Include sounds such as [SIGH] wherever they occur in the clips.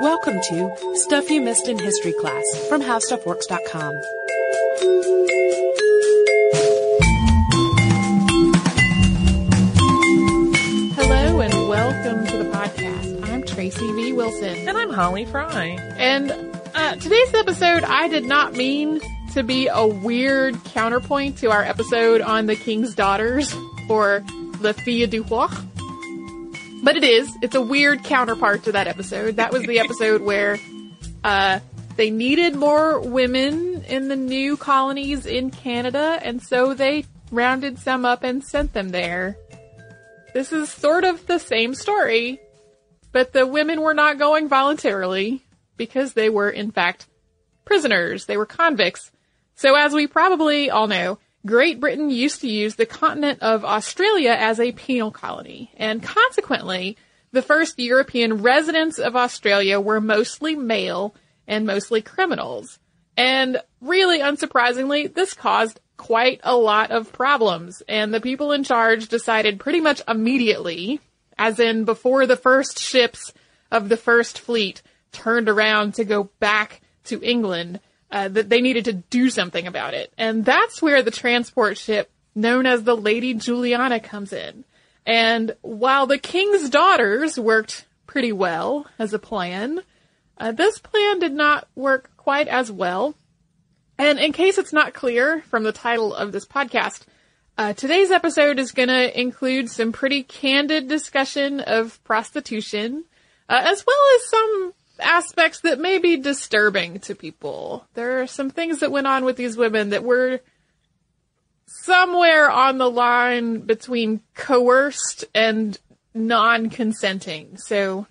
Welcome to Stuff You Missed in History Class from HowStuffWorks.com. Hello and welcome to the podcast. I'm Tracy V. Wilson. And I'm Holly Fry. And uh, today's episode, I did not mean to be a weird counterpoint to our episode on the King's Daughters or Le Fille du Roi. But it is. It's a weird counterpart to that episode. That was the [LAUGHS] episode where uh, they needed more women in the new colonies in Canada, and so they rounded some up and sent them there. This is sort of the same story, but the women were not going voluntarily because they were, in fact, prisoners. They were convicts. So as we probably all know, Great Britain used to use the continent of Australia as a penal colony, and consequently, the first European residents of Australia were mostly male and mostly criminals. And really unsurprisingly, this caused quite a lot of problems, and the people in charge decided pretty much immediately, as in before the first ships of the first fleet turned around to go back to England, uh, that they needed to do something about it. And that's where the transport ship known as the Lady Juliana comes in. And while the king's daughters worked pretty well as a plan, uh, this plan did not work quite as well. And in case it's not clear from the title of this podcast, uh, today's episode is going to include some pretty candid discussion of prostitution, uh, as well as some aspects that may be disturbing to people. There are some things that went on with these women that were somewhere on the line between coerced and non-consenting. So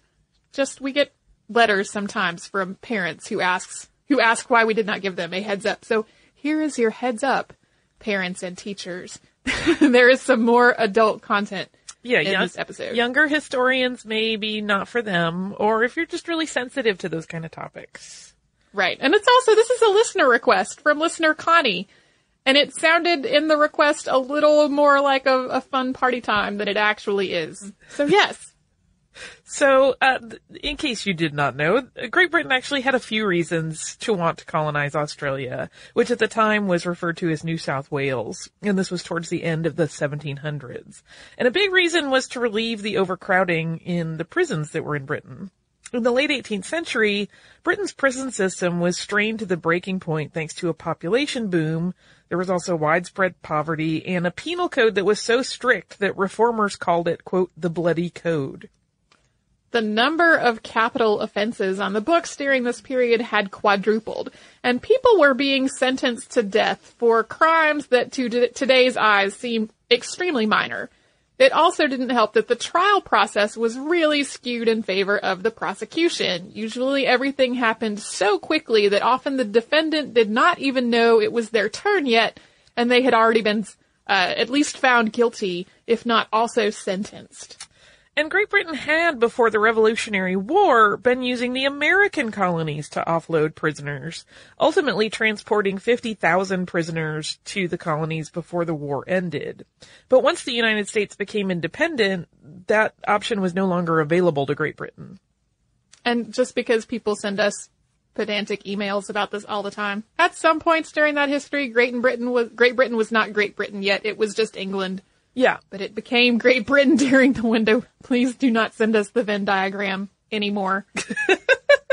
just we get letters sometimes from parents who asks who ask why we did not give them a heads up. So here is your heads up, parents and teachers. [LAUGHS] there is some more adult content yeah, in young, this episode. Younger historians, maybe not for them, or if you're just really sensitive to those kind of topics. Right. And it's also, this is a listener request from listener Connie. And it sounded in the request a little more like a, a fun party time than it actually is. So yes. So, uh, in case you did not know, Great Britain actually had a few reasons to want to colonize Australia, which at the time was referred to as New South Wales, and this was towards the end of the 1700s. And a big reason was to relieve the overcrowding in the prisons that were in Britain. In the late 18th century, Britain's prison system was strained to the breaking point thanks to a population boom. There was also widespread poverty and a penal code that was so strict that reformers called it, quote, the bloody code. The number of capital offenses on the books during this period had quadrupled, and people were being sentenced to death for crimes that to today's eyes seem extremely minor. It also didn't help that the trial process was really skewed in favor of the prosecution. Usually everything happened so quickly that often the defendant did not even know it was their turn yet, and they had already been uh, at least found guilty, if not also sentenced. And Great Britain had, before the Revolutionary War, been using the American colonies to offload prisoners, ultimately transporting 50,000 prisoners to the colonies before the war ended. But once the United States became independent, that option was no longer available to Great Britain. And just because people send us pedantic emails about this all the time, at some points during that history, Great Britain was, Great Britain was not Great Britain yet, it was just England. Yeah. But it became Great Britain [LAUGHS] during the window. Please do not send us the Venn diagram anymore.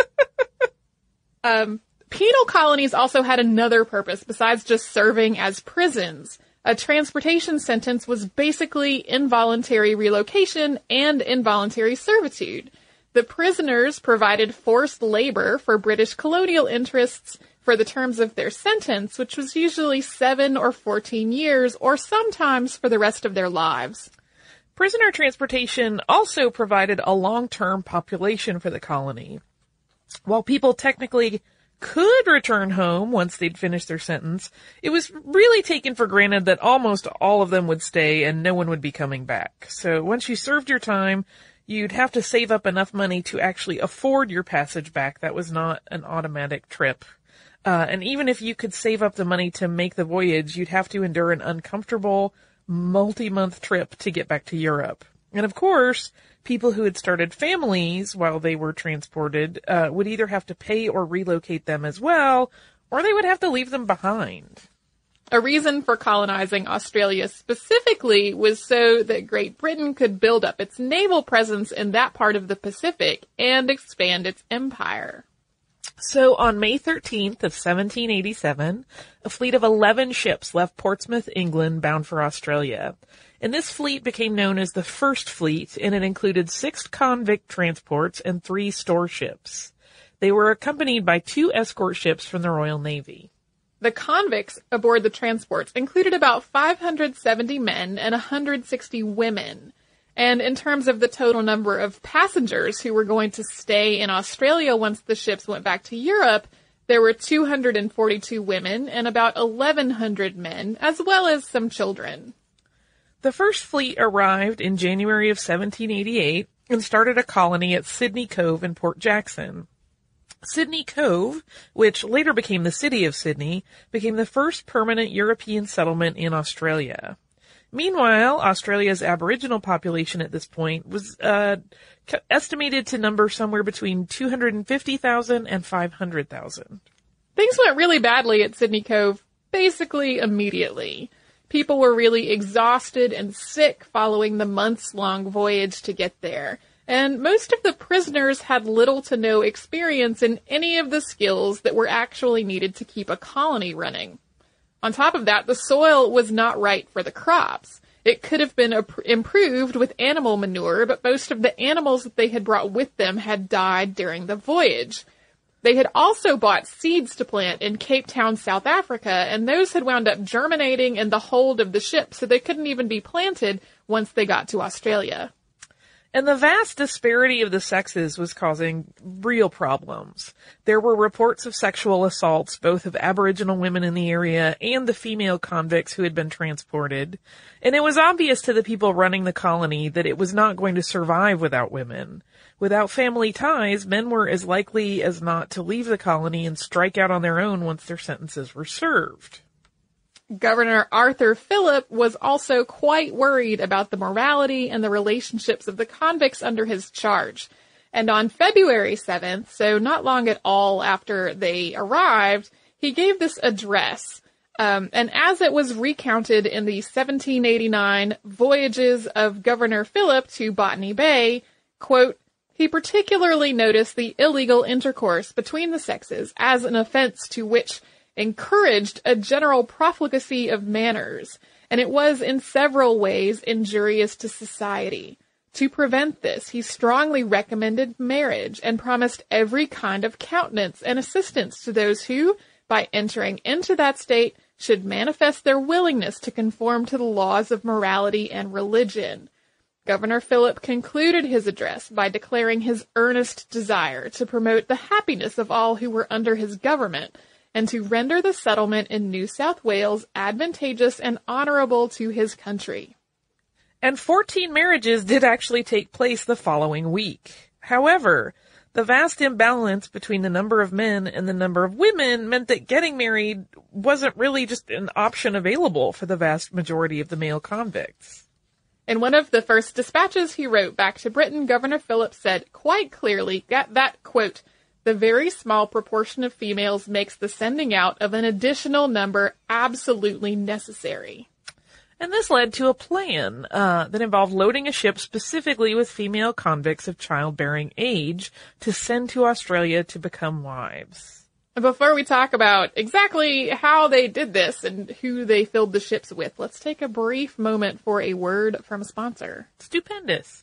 [LAUGHS] um, penal colonies also had another purpose besides just serving as prisons. A transportation sentence was basically involuntary relocation and involuntary servitude. The prisoners provided forced labor for British colonial interests for the terms of their sentence, which was usually seven or 14 years, or sometimes for the rest of their lives. Prisoner transportation also provided a long-term population for the colony. While people technically could return home once they'd finished their sentence, it was really taken for granted that almost all of them would stay and no one would be coming back. So once you served your time, you'd have to save up enough money to actually afford your passage back. That was not an automatic trip. Uh, and even if you could save up the money to make the voyage, you'd have to endure an uncomfortable multi-month trip to get back to Europe. And of course, people who had started families while they were transported uh, would either have to pay or relocate them as well, or they would have to leave them behind. A reason for colonizing Australia specifically was so that Great Britain could build up its naval presence in that part of the Pacific and expand its empire. So on May 13th of 1787, a fleet of 11 ships left Portsmouth, England, bound for Australia. And this fleet became known as the First Fleet, and it included six convict transports and three store ships. They were accompanied by two escort ships from the Royal Navy. The convicts aboard the transports included about 570 men and 160 women. And in terms of the total number of passengers who were going to stay in Australia once the ships went back to Europe, there were 242 women and about 1,100 men, as well as some children. The first fleet arrived in January of 1788 and started a colony at Sydney Cove in Port Jackson. Sydney Cove, which later became the city of Sydney, became the first permanent European settlement in Australia. Meanwhile, Australia's Aboriginal population at this point was uh, estimated to number somewhere between 250,000 and 500,000. Things went really badly at Sydney Cove basically immediately. People were really exhausted and sick following the months long voyage to get there. And most of the prisoners had little to no experience in any of the skills that were actually needed to keep a colony running. On top of that, the soil was not right for the crops. It could have been improved with animal manure, but most of the animals that they had brought with them had died during the voyage. They had also bought seeds to plant in Cape Town, South Africa, and those had wound up germinating in the hold of the ship, so they couldn't even be planted once they got to Australia. And the vast disparity of the sexes was causing real problems. There were reports of sexual assaults, both of Aboriginal women in the area and the female convicts who had been transported. And it was obvious to the people running the colony that it was not going to survive without women. Without family ties, men were as likely as not to leave the colony and strike out on their own once their sentences were served. Governor Arthur Phillip was also quite worried about the morality and the relationships of the convicts under his charge. And on February 7th, so not long at all after they arrived, he gave this address. Um, and as it was recounted in the 1789 Voyages of Governor Phillip to Botany Bay, quote, he particularly noticed the illegal intercourse between the sexes as an offense to which encouraged a general profligacy of manners, and it was in several ways injurious to society. To prevent this, he strongly recommended marriage and promised every kind of countenance and assistance to those who, by entering into that state, should manifest their willingness to conform to the laws of morality and religion. Governor Phillip concluded his address by declaring his earnest desire to promote the happiness of all who were under his government and to render the settlement in New South Wales advantageous and honorable to his country. And 14 marriages did actually take place the following week. However, the vast imbalance between the number of men and the number of women meant that getting married wasn't really just an option available for the vast majority of the male convicts. In one of the first dispatches he wrote back to Britain, Governor Phillips said quite clearly that, that quote, the very small proportion of females makes the sending out of an additional number absolutely necessary. And this led to a plan uh, that involved loading a ship specifically with female convicts of childbearing age to send to Australia to become wives. Before we talk about exactly how they did this and who they filled the ships with, let's take a brief moment for a word from a sponsor. Stupendous.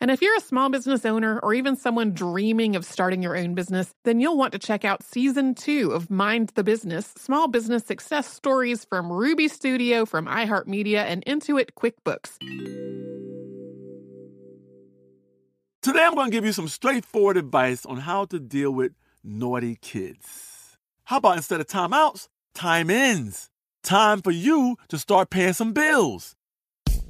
And if you're a small business owner or even someone dreaming of starting your own business, then you'll want to check out season two of Mind the Business Small Business Success Stories from Ruby Studio, from iHeartMedia, and Intuit QuickBooks. Today, I'm going to give you some straightforward advice on how to deal with naughty kids. How about instead of timeouts, time ins? Time for you to start paying some bills.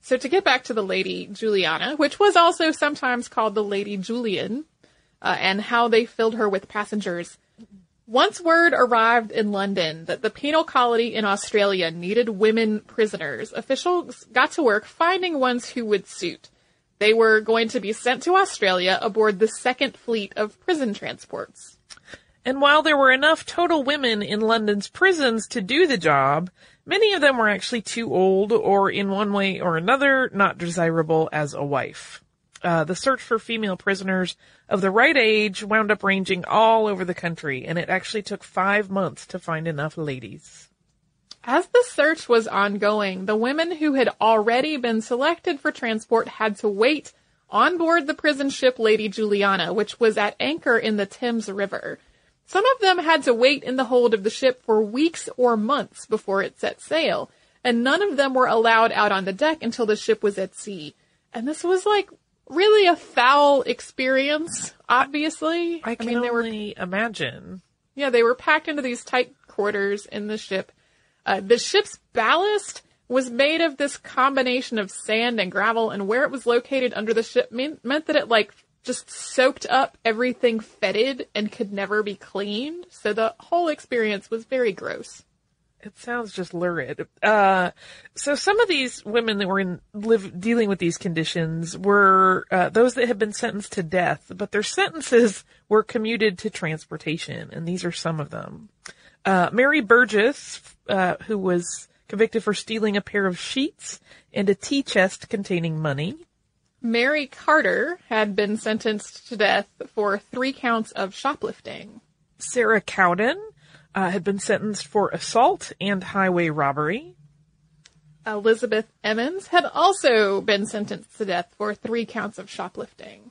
So to get back to the Lady Juliana, which was also sometimes called the Lady Julian, uh, and how they filled her with passengers. Once word arrived in London that the penal colony in Australia needed women prisoners, officials got to work finding ones who would suit. They were going to be sent to Australia aboard the second fleet of prison transports. And while there were enough total women in London's prisons to do the job, many of them were actually too old or in one way or another not desirable as a wife. Uh, the search for female prisoners of the right age wound up ranging all over the country, and it actually took five months to find enough ladies. As the search was ongoing, the women who had already been selected for transport had to wait on board the prison ship Lady Juliana, which was at anchor in the Thames River. Some of them had to wait in the hold of the ship for weeks or months before it set sail, and none of them were allowed out on the deck until the ship was at sea. And this was like really a foul experience, obviously. I can I mean, they only were, imagine. Yeah, they were packed into these tight quarters in the ship. Uh, the ship's ballast was made of this combination of sand and gravel, and where it was located under the ship mean, meant that it like just soaked up everything fetid and could never be cleaned. So the whole experience was very gross. It sounds just lurid. Uh, so some of these women that were in live dealing with these conditions were uh, those that had been sentenced to death, but their sentences were commuted to transportation, and these are some of them. Uh, Mary Burgess, uh, who was convicted for stealing a pair of sheets and a tea chest containing money. Mary Carter had been sentenced to death for three counts of shoplifting. Sarah Cowden uh, had been sentenced for assault and highway robbery. Elizabeth Emmons had also been sentenced to death for three counts of shoplifting.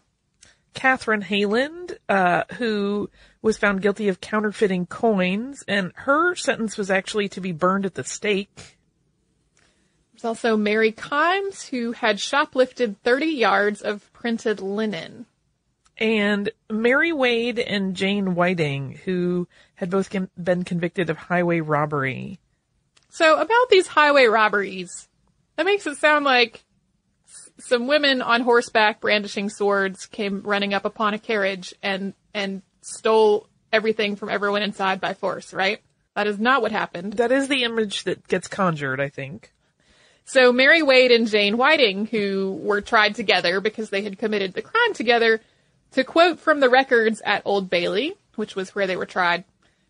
Catherine Hayland, uh, who was found guilty of counterfeiting coins, and her sentence was actually to be burned at the stake. There's also Mary Kimes, who had shoplifted 30 yards of printed linen. And Mary Wade and Jane Whiting, who had both been convicted of highway robbery. So about these highway robberies, that makes it sound like s- some women on horseback brandishing swords came running up upon a carriage and, and stole everything from everyone inside by force, right? That is not what happened. That is the image that gets conjured, I think. So Mary Wade and Jane Whiting, who were tried together because they had committed the crime together, to quote from the records at Old Bailey, which was where they were tried,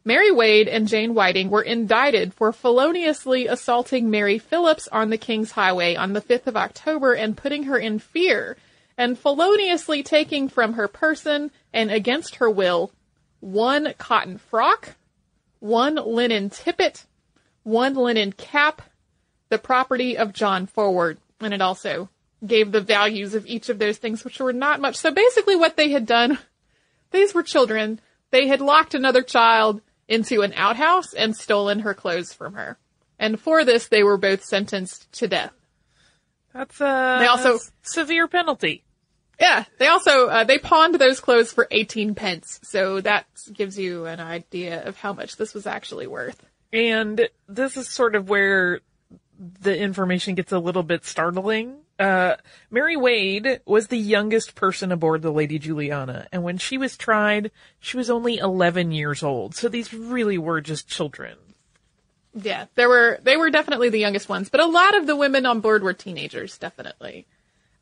Mary Wade and Jane Whiting were indicted for feloniously assaulting Mary Phillips on the King's Highway on the 5th of October and putting her in fear, and feloniously taking from her person and against her will one cotton frock, one linen tippet, one linen cap, the property of John Forward, and it also gave the values of each of those things, which were not much. So basically what they had done, these were children. They had locked another child into an outhouse and stolen her clothes from her. And for this, they were both sentenced to death. That's a They also- severe penalty. Yeah, they also, uh, they pawned those clothes for 18 pence. So that gives you an idea of how much this was actually worth. And this is sort of where the information gets a little bit startling. Uh, Mary Wade was the youngest person aboard the Lady Juliana, and when she was tried, she was only 11 years old. So these really were just children. Yeah, there were they were definitely the youngest ones, but a lot of the women on board were teenagers, definitely.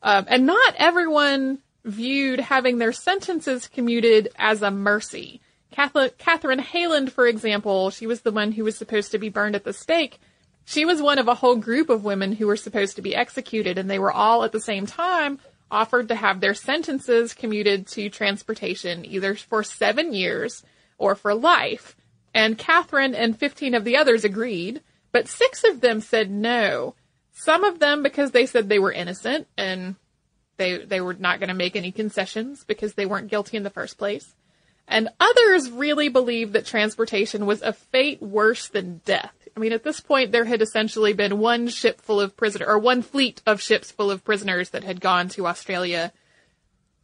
Um, and not everyone viewed having their sentences commuted as a mercy. Catholic, Catherine Hayland, for example, she was the one who was supposed to be burned at the stake. She was one of a whole group of women who were supposed to be executed, and they were all at the same time offered to have their sentences commuted to transportation, either for seven years or for life. And Catherine and 15 of the others agreed, but six of them said no. Some of them because they said they were innocent and they, they were not going to make any concessions because they weren't guilty in the first place. And others really believed that transportation was a fate worse than death. I mean, at this point, there had essentially been one ship full of prisoners, or one fleet of ships full of prisoners that had gone to Australia.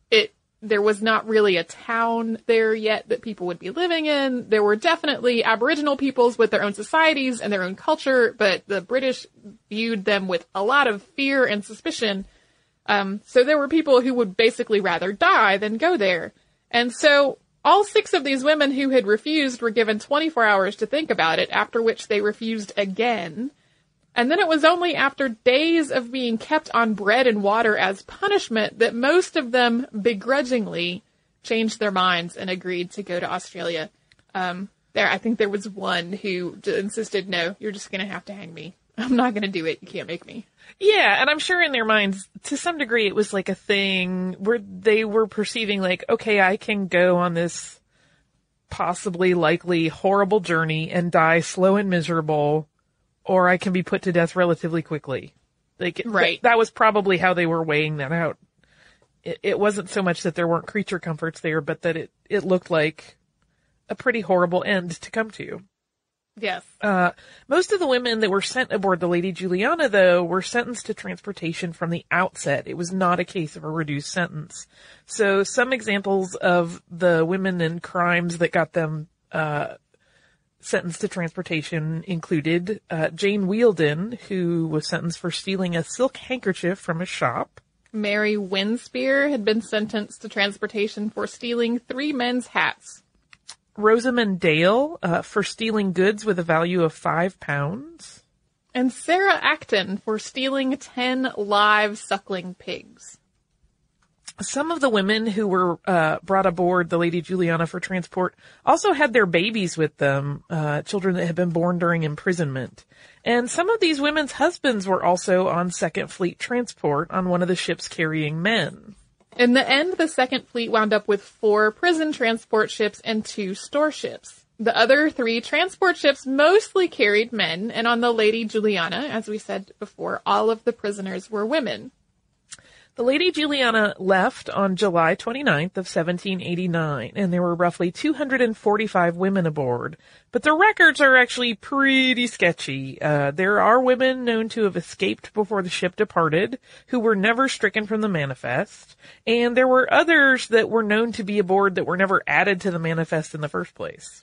It, there was not really a town there yet that people would be living in. There were definitely Aboriginal peoples with their own societies and their own culture, but the British viewed them with a lot of fear and suspicion. Um, so there were people who would basically rather die than go there. And so all six of these women who had refused were given 24 hours to think about it, after which they refused again. And then it was only after days of being kept on bread and water as punishment that most of them begrudgingly changed their minds and agreed to go to Australia. Um, there, I think there was one who insisted, no, you're just gonna have to hang me. I'm not gonna do it. You can't make me. Yeah, and I'm sure in their minds, to some degree, it was like a thing where they were perceiving like, okay, I can go on this possibly likely horrible journey and die slow and miserable, or I can be put to death relatively quickly. Like, th- Right. that was probably how they were weighing that out. It, it wasn't so much that there weren't creature comforts there, but that it, it looked like a pretty horrible end to come to. Yes. Uh, most of the women that were sent aboard the Lady Juliana, though, were sentenced to transportation from the outset. It was not a case of a reduced sentence. So some examples of the women and crimes that got them, uh, sentenced to transportation included uh, Jane Wheeldon, who was sentenced for stealing a silk handkerchief from a shop. Mary Winspear had been sentenced to transportation for stealing three men's hats. Rosamond Dale uh, for stealing goods with a value of five pounds. And Sarah Acton for stealing 10 live suckling pigs. Some of the women who were uh, brought aboard the Lady Juliana for transport also had their babies with them, uh, children that had been born during imprisonment. And some of these women's husbands were also on Second Fleet transport on one of the ships carrying men. In the end, the Second Fleet wound up with four prison transport ships and two store ships. The other three transport ships mostly carried men, and on the Lady Juliana, as we said before, all of the prisoners were women. The Lady Juliana left on July 29th of 1789, and there were roughly 245 women aboard. But the records are actually pretty sketchy. Uh, there are women known to have escaped before the ship departed, who were never stricken from the manifest, and there were others that were known to be aboard that were never added to the manifest in the first place.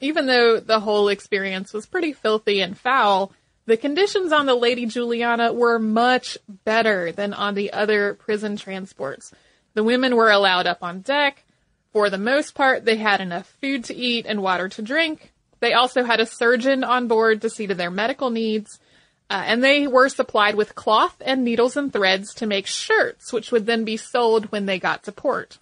Even though the whole experience was pretty filthy and foul, the conditions on the Lady Juliana were much better than on the other prison transports. The women were allowed up on deck. For the most part, they had enough food to eat and water to drink. They also had a surgeon on board to see to their medical needs. Uh, and they were supplied with cloth and needles and threads to make shirts, which would then be sold when they got to port.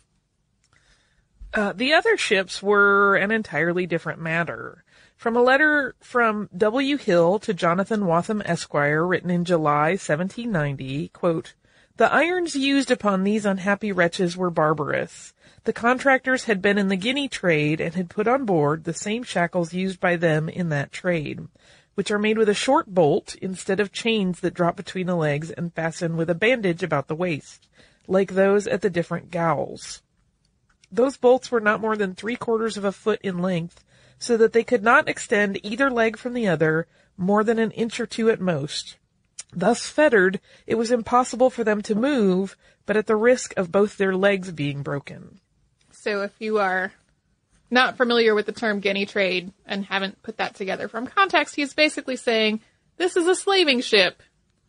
Uh, the other ships were an entirely different matter. From a letter from W. Hill to Jonathan Wathen Esquire, written in July 1790, quote, The irons used upon these unhappy wretches were barbarous. The contractors had been in the Guinea trade and had put on board the same shackles used by them in that trade, which are made with a short bolt instead of chains that drop between the legs and fasten with a bandage about the waist, like those at the different gowls. Those bolts were not more than three quarters of a foot in length, so that they could not extend either leg from the other more than an inch or two at most. Thus fettered, it was impossible for them to move, but at the risk of both their legs being broken. So if you are not familiar with the term Guinea trade and haven't put that together from context, he's basically saying this is a slaving ship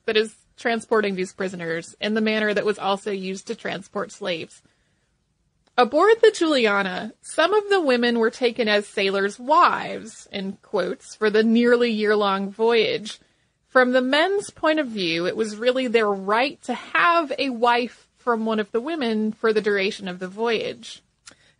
that is transporting these prisoners in the manner that was also used to transport slaves. Aboard the Juliana, some of the women were taken as sailors' wives, in quotes, for the nearly year long voyage. From the men's point of view, it was really their right to have a wife from one of the women for the duration of the voyage.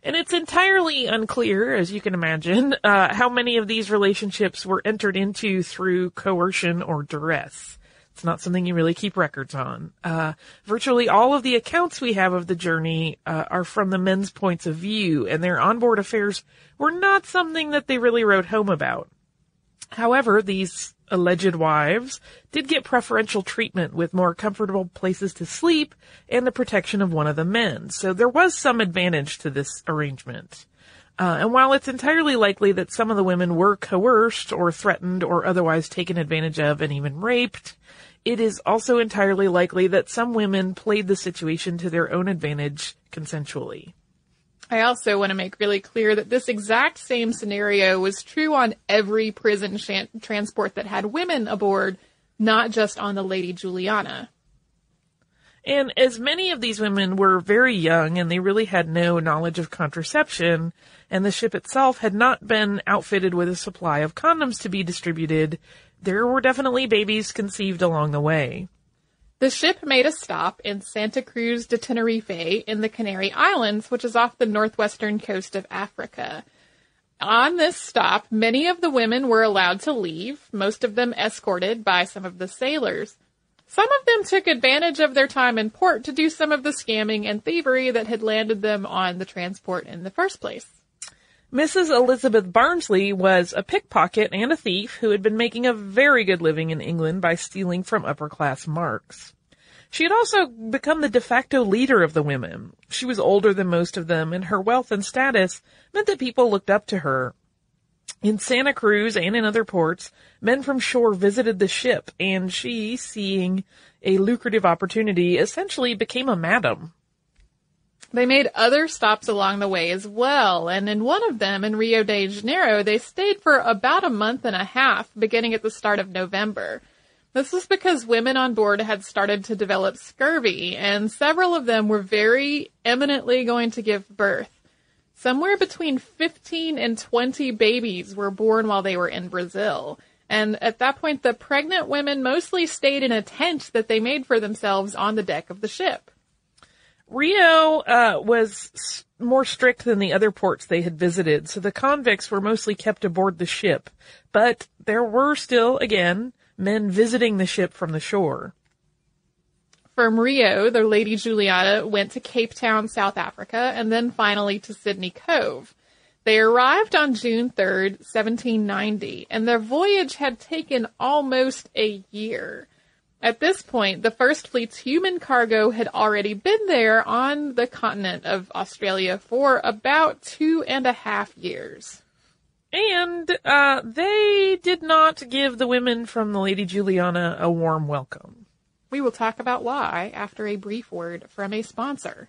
And it's entirely unclear, as you can imagine, uh, how many of these relationships were entered into through coercion or duress. It's not something you really keep records on. Uh, virtually all of the accounts we have of the journey uh, are from the men's points of view, and their onboard affairs were not something that they really wrote home about. However, these alleged wives did get preferential treatment with more comfortable places to sleep and the protection of one of the men, so there was some advantage to this arrangement. Uh, and while it's entirely likely that some of the women were coerced or threatened or otherwise taken advantage of and even raped, it is also entirely likely that some women played the situation to their own advantage consensually. I also want to make really clear that this exact same scenario was true on every prison sh- transport that had women aboard, not just on the Lady Juliana. And as many of these women were very young and they really had no knowledge of contraception, and the ship itself had not been outfitted with a supply of condoms to be distributed, there were definitely babies conceived along the way. The ship made a stop in Santa Cruz de Tenerife in the Canary Islands, which is off the northwestern coast of Africa. On this stop, many of the women were allowed to leave, most of them escorted by some of the sailors. Some of them took advantage of their time in port to do some of the scamming and thievery that had landed them on the transport in the first place. Mrs. Elizabeth Barnsley was a pickpocket and a thief who had been making a very good living in England by stealing from upper class marks. She had also become the de facto leader of the women. She was older than most of them, and her wealth and status meant that people looked up to her. In Santa Cruz and in other ports, men from shore visited the ship, and she, seeing a lucrative opportunity, essentially became a madam. They made other stops along the way as well, and in one of them, in Rio de Janeiro, they stayed for about a month and a half, beginning at the start of November. This was because women on board had started to develop scurvy, and several of them were very eminently going to give birth. Somewhere between 15 and 20 babies were born while they were in Brazil. And at that point, the pregnant women mostly stayed in a tent that they made for themselves on the deck of the ship. Rio uh, was more strict than the other ports they had visited, so the convicts were mostly kept aboard the ship. But there were still, again, men visiting the ship from the shore. From Rio, the Lady Juliana went to Cape Town, South Africa, and then finally to Sydney Cove. They arrived on June 3rd, 1790, and their voyage had taken almost a year. At this point, the First Fleet's human cargo had already been there on the continent of Australia for about two and a half years. And uh, they did not give the women from the Lady Juliana a warm welcome. We will talk about why after a brief word from a sponsor.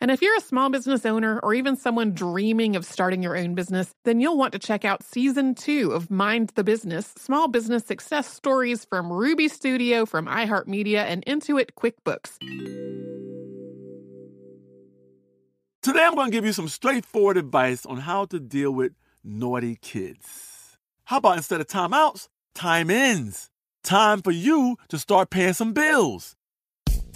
And if you're a small business owner or even someone dreaming of starting your own business, then you'll want to check out season two of Mind the Business Small Business Success Stories from Ruby Studio, from iHeartMedia, and Intuit QuickBooks. Today I'm going to give you some straightforward advice on how to deal with naughty kids. How about instead of timeouts, time ins? Time for you to start paying some bills.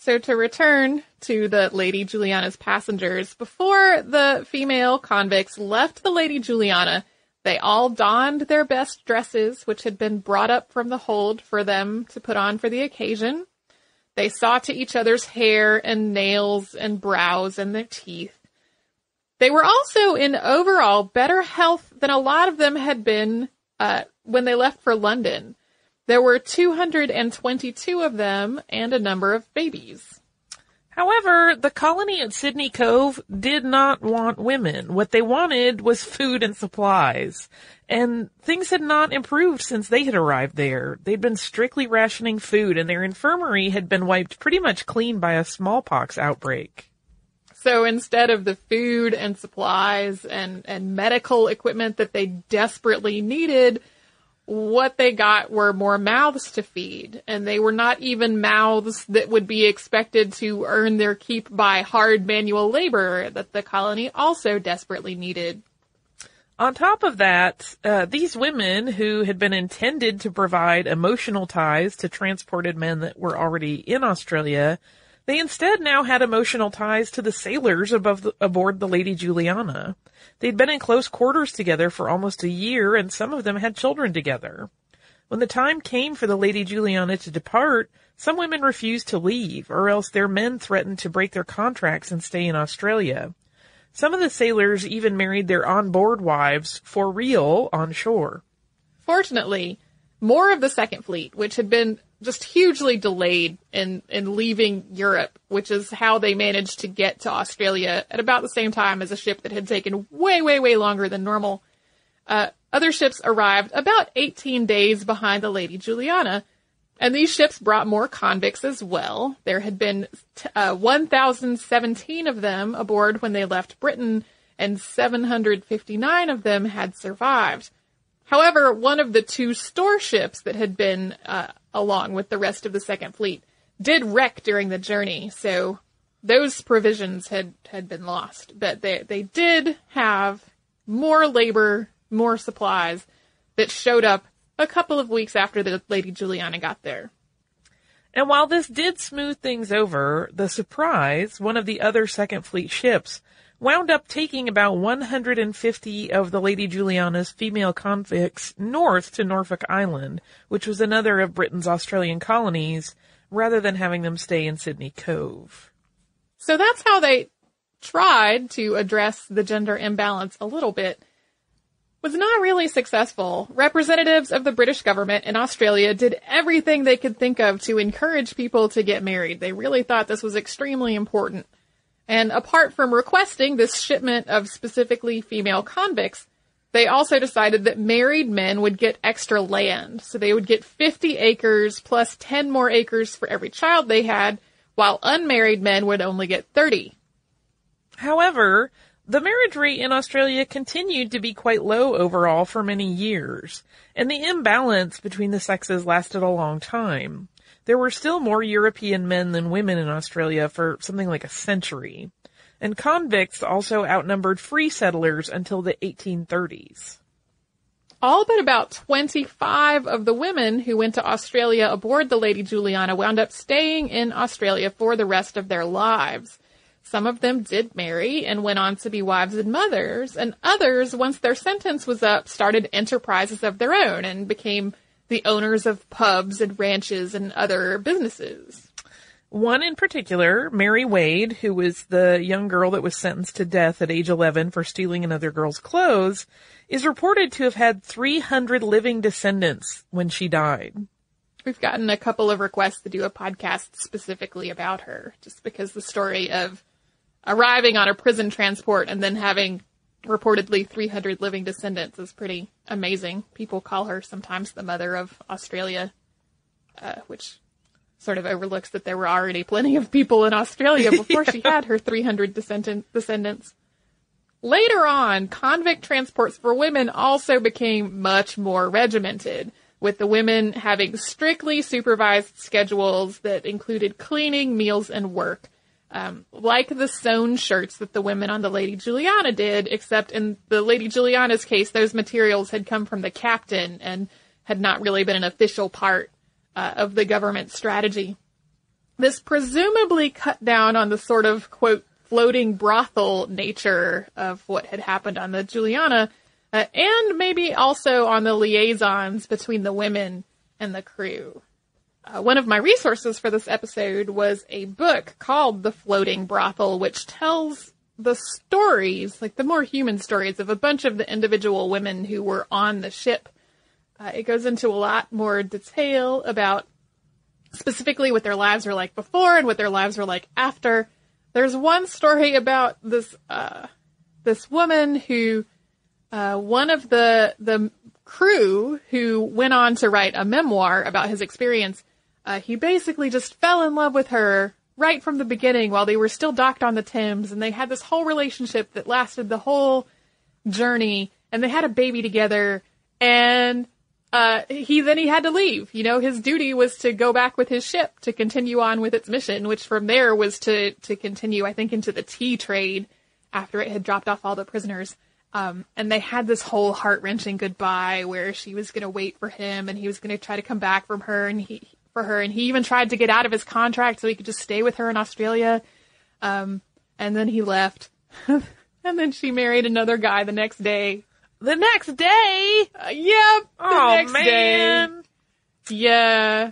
So to return to the Lady Juliana's passengers, before the female convicts left the Lady Juliana, they all donned their best dresses, which had been brought up from the hold for them to put on for the occasion. They saw to each other's hair and nails and brows and their teeth. They were also in overall better health than a lot of them had been uh, when they left for London. There were 222 of them and a number of babies. However, the colony at Sydney Cove did not want women. What they wanted was food and supplies. And things had not improved since they had arrived there. They'd been strictly rationing food and their infirmary had been wiped pretty much clean by a smallpox outbreak. So instead of the food and supplies and, and medical equipment that they desperately needed, what they got were more mouths to feed, and they were not even mouths that would be expected to earn their keep by hard manual labor that the colony also desperately needed. On top of that, uh, these women who had been intended to provide emotional ties to transported men that were already in Australia, They instead now had emotional ties to the sailors the, aboard the Lady Juliana. They'd been in close quarters together for almost a year and some of them had children together. When the time came for the Lady Juliana to depart, some women refused to leave, or else their men threatened to break their contracts and stay in Australia. Some of the sailors even married their on-board wives for real on shore. Fortunately, more of the Second Fleet, which had been just hugely delayed in, in leaving Europe, which is how they managed to get to Australia at about the same time as a ship that had taken way, way, way longer than normal. Uh, other ships arrived about 18 days behind the Lady Juliana, and these ships brought more convicts as well. There had been uh, 1,017 of them aboard when they left Britain, and 759 of them had survived. However, one of the two store ships that had been uh, along with the rest of the Second Fleet did wreck during the journey, so those provisions had, had been lost. But they, they did have more labor, more supplies that showed up a couple of weeks after the Lady Juliana got there. And while this did smooth things over, the Surprise, one of the other Second Fleet ships, wound up taking about 150 of the Lady Juliana's female convicts north to Norfolk Island, which was another of Britain's Australian colonies, rather than having them stay in Sydney Cove. So that's how they tried to address the gender imbalance a little bit. Was not really successful. Representatives of the British government in Australia did everything they could think of to encourage people to get married. They really thought this was extremely important. And apart from requesting this shipment of specifically female convicts, they also decided that married men would get extra land. So they would get 50 acres plus 10 more acres for every child they had, while unmarried men would only get 30. However, the marriage rate in Australia continued to be quite low overall for many years, and the imbalance between the sexes lasted a long time there were still more European men than women in Australia for something like a century. And convicts also outnumbered free settlers until the 1830s. All but about 25 of the women who went to Australia aboard the Lady Juliana wound up staying in Australia for the rest of their lives. Some of them did marry and went on to be wives and mothers, and others, once their sentence was up, started enterprises of their own and became the owners of pubs and ranches and other businesses. One in particular, Mary Wade, who was the young girl that was sentenced to death at age 11 for stealing another girl's clothes, is reported to have had 300 living descendants when she died. We've gotten a couple of requests to do a podcast specifically about her, just because the story of arriving on a prison transport and then having reportedly 300 living descendants is pretty amazing. People call her sometimes the mother of Australia, uh, which sort of overlooks that there were already plenty of people in Australia before [LAUGHS] yeah. she had her 300 descendant, descendants. Later on, convict transports for women also became much more regimented, with the women having strictly supervised schedules that included cleaning, meals, and work um, like the sewn shirts that the women on the Lady Juliana did, except in the Lady Juliana's case, those materials had come from the captain and had not really been an official part uh, of the government strategy. This presumably cut down on the sort of quote floating brothel nature of what had happened on the Juliana, uh, and maybe also on the liaisons between the women and the crew. Uh, one of my resources for this episode was a book called The Floating Brothel, which tells the stories, like the more human stories of a bunch of the individual women who were on the ship. Uh, it goes into a lot more detail about specifically what their lives were like before and what their lives were like after. There's one story about this, uh, this woman who, uh, one of the, the crew who went on to write a memoir about his experience uh, he basically just fell in love with her right from the beginning while they were still docked on the Thames, and they had this whole relationship that lasted the whole journey, and they had a baby together, and uh, he then he had to leave. You know, his duty was to go back with his ship to continue on with its mission, which from there was to to continue, I think, into the tea trade after it had dropped off all the prisoners. Um, and they had this whole heart wrenching goodbye where she was going to wait for him and he was going to try to come back from her and he, for her, and he even tried to get out of his contract so he could just stay with her in Australia. Um, and then he left, [LAUGHS] and then she married another guy the next day. The next day. Uh, yep. The Oh next day. man. Yeah.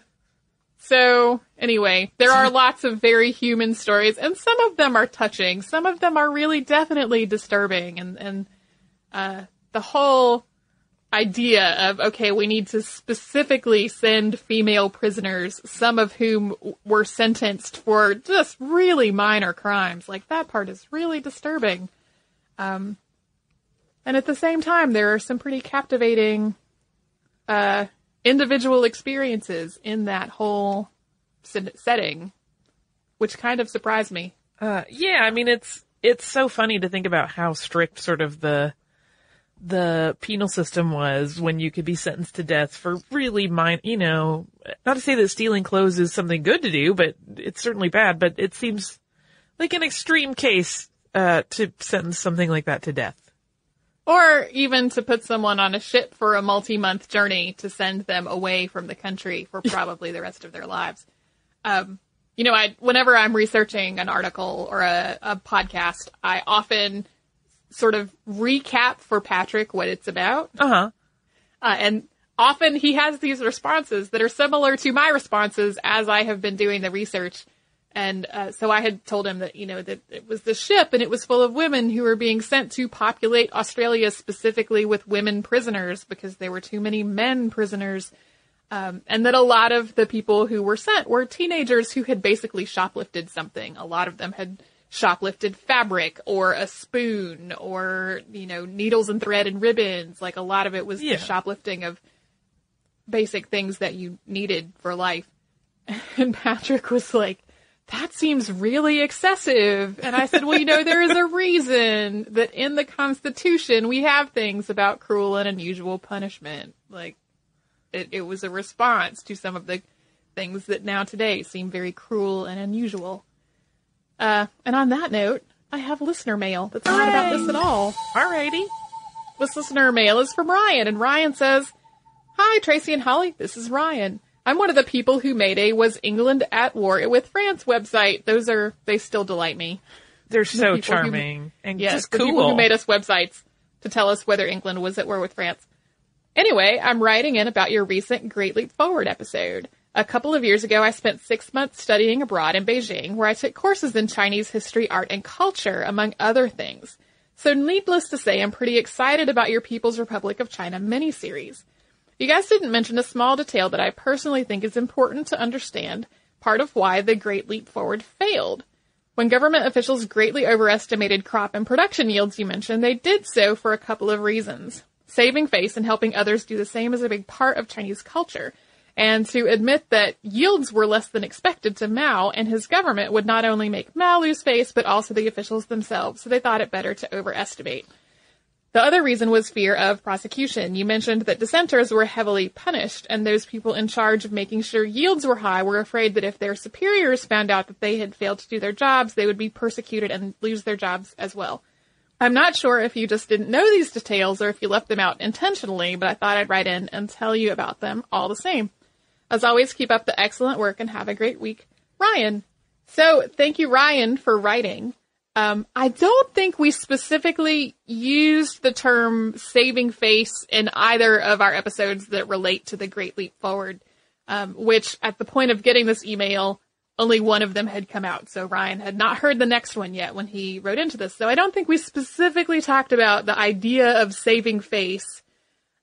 So anyway, there are [LAUGHS] lots of very human stories, and some of them are touching. Some of them are really definitely disturbing, and and uh, the whole idea of okay, we need to specifically send female prisoners, some of whom were sentenced for just really minor crimes, like that part is really disturbing. Um, and at the same time, there are some pretty captivating uh, individual experiences in that whole setting, which kind of surprised me. Uh, yeah, I mean it's it's so funny to think about how strict sort of the the penal system was when you could be sentenced to death for really mine, you know, not to say that stealing clothes is something good to do, but it's certainly bad, but it seems like an extreme case uh to sentence something like that to death. Or even to put someone on a ship for a multi-month journey to send them away from the country for [LAUGHS] probably the rest of their lives. Um, you know, I, whenever I'm researching an article or a, a podcast, I often sort of recap for Patrick what it's about. Uh-huh. Uh, and often he has these responses that are similar to my responses as I have been doing the research. And uh, so I had told him that, you know, that it was the ship and it was full of women who were being sent to populate Australia specifically with women prisoners because there were too many men prisoners. Um, and that a lot of the people who were sent were teenagers who had basically shoplifted something. A lot of them had shoplifted fabric or a spoon or, you know, needles and thread and ribbons. Like a lot of it was Yeah. the shoplifting of basic things that you needed for life. [LAUGHS] And Patrick was like, that seems really excessive. And I said, well, you know, there is a reason that in the Constitution we have things about cruel and unusual punishment. Like, it, it was a response to some of the things that now today seem very cruel and unusual. Uh, and on that note, I have listener mail that's not about this at all. Alrighty. This listener mail is from Ryan, and Ryan says, Hi, Tracy and Holly. This is Ryan. I'm one of the people who made a Was England at War with France website. Those are, they still delight me. They're so who- charming and Yes, just the cool. people who made us websites to tell us whether England was at war with France. Anyway, I'm writing in about your recent Great Leap Forward episode. A couple of years ago, I spent six months studying abroad in Beijing, where I took courses in Chinese history, art, and culture, among other things. So needless to say, I'm pretty excited about your People's Republic of China miniseries. You guys didn't mention a small detail that I personally think is important to understand, part of why the Great Leap Forward failed. When government officials greatly overestimated crop and production yields you mentioned, they did so for a couple of reasons. Saving face and helping others do the same is a big part of Chinese culture. And to admit that yields were less than expected to Mao and his government would not only make Mao lose face, but also the officials themselves, so they thought it better to overestimate. The other reason was fear of prosecution. You mentioned that dissenters were heavily punished, and those people in charge of making sure yields were high were afraid that if their superiors found out that they had failed to do their jobs, they would be persecuted and lose their jobs as well. I'm not sure if you just didn't know these details or if you left them out intentionally, but I thought I'd write in and tell you about them all the same. As always, keep up the excellent work and have a great week. Ryan. So thank you, Ryan, for writing. Um, I don't think we specifically used the term saving face in either of our episodes that relate to the Great Leap Forward, um, which at the point of getting this email, only one of them had come out. So Ryan had not heard the next one yet when he wrote into this. So I don't think we specifically talked about the idea of saving face,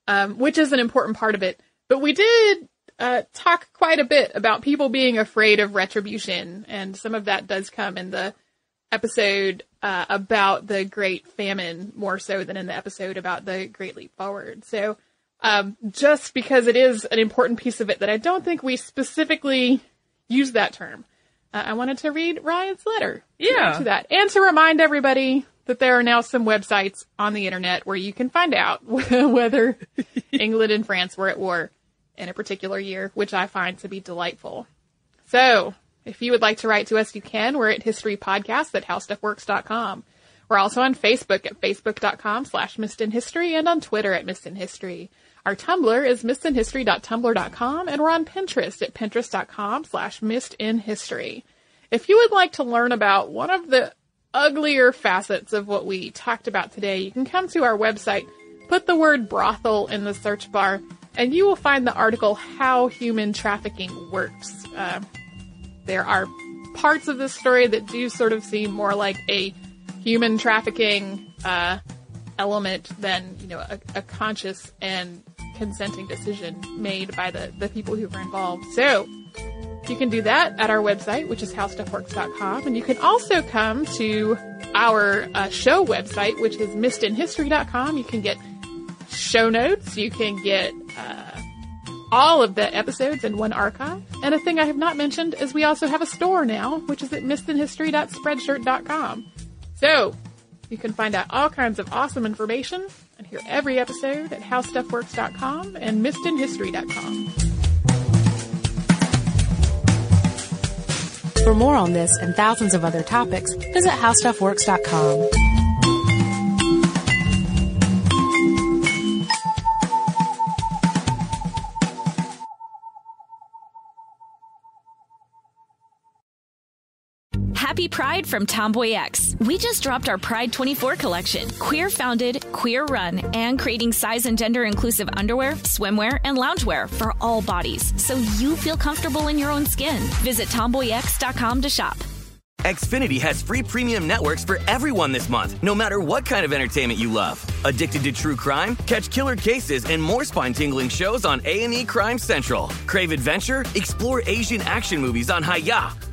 um, which is an important part of it. But we did uh, talk quite a bit about people being afraid of retribution, and some of that does come in the episode uh, about the Great Famine more so than in the episode about the Great Leap Forward. So, um, just because it is an important piece of it that I don't think we specifically use that term, uh, I wanted to read Ryan's letter. Yeah. To that, and to remind everybody that there are now some websites on the internet where you can find out [LAUGHS] whether [LAUGHS] England and France were at war in a particular year, which I find to be delightful. So, if you would like to write to us, you can. We're at historypodcast at howstuffworks.com. We're also on Facebook at facebook.com slash missedinhistory and on Twitter at missedinhistory. Our Tumblr is missedinhistory.tumblr.com and we're on Pinterest at pinterest.com slash missedinhistory. If you would like to learn about one of the uglier facets of what we talked about today, you can come to our website, put the word brothel in the search bar, and you will find the article How Human Trafficking Works. Uh, there are parts of this story that do sort of seem more like a human trafficking uh, element than you know a, a, conscious and consenting decision made by the, the people who were involved. So you can do that at our website, which is howstuffworks.com, and you can also come to our uh, show website, which is missedinhistory.com. You can get show notes, you can get uh, all of the episodes in one archive. And a thing I have not mentioned is we also have a store now, which is at missedinhistory.spreadshirt.com. So you can find out all kinds of awesome information and hear every episode at howstuffworks.com and missedinhistory.com. For more on this and thousands of other topics, visit howstuffworks.com. Happy Pride from Tomboy X. We just dropped our Pride 24 collection. Queer founded, queer run, and creating size and gender inclusive underwear, swimwear, and loungewear for all bodies so you feel comfortable in your own skin. Visit tomboyx.com to shop. Xfinity has free premium networks for everyone this month, no matter what kind of entertainment you love. Addicted to true crime? Catch killer cases and more spine-tingling shows on A&E Crime Central. Crave adventure? Explore Asian action movies on Hi-YAH.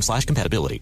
slash compatibility.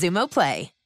Xumo Play.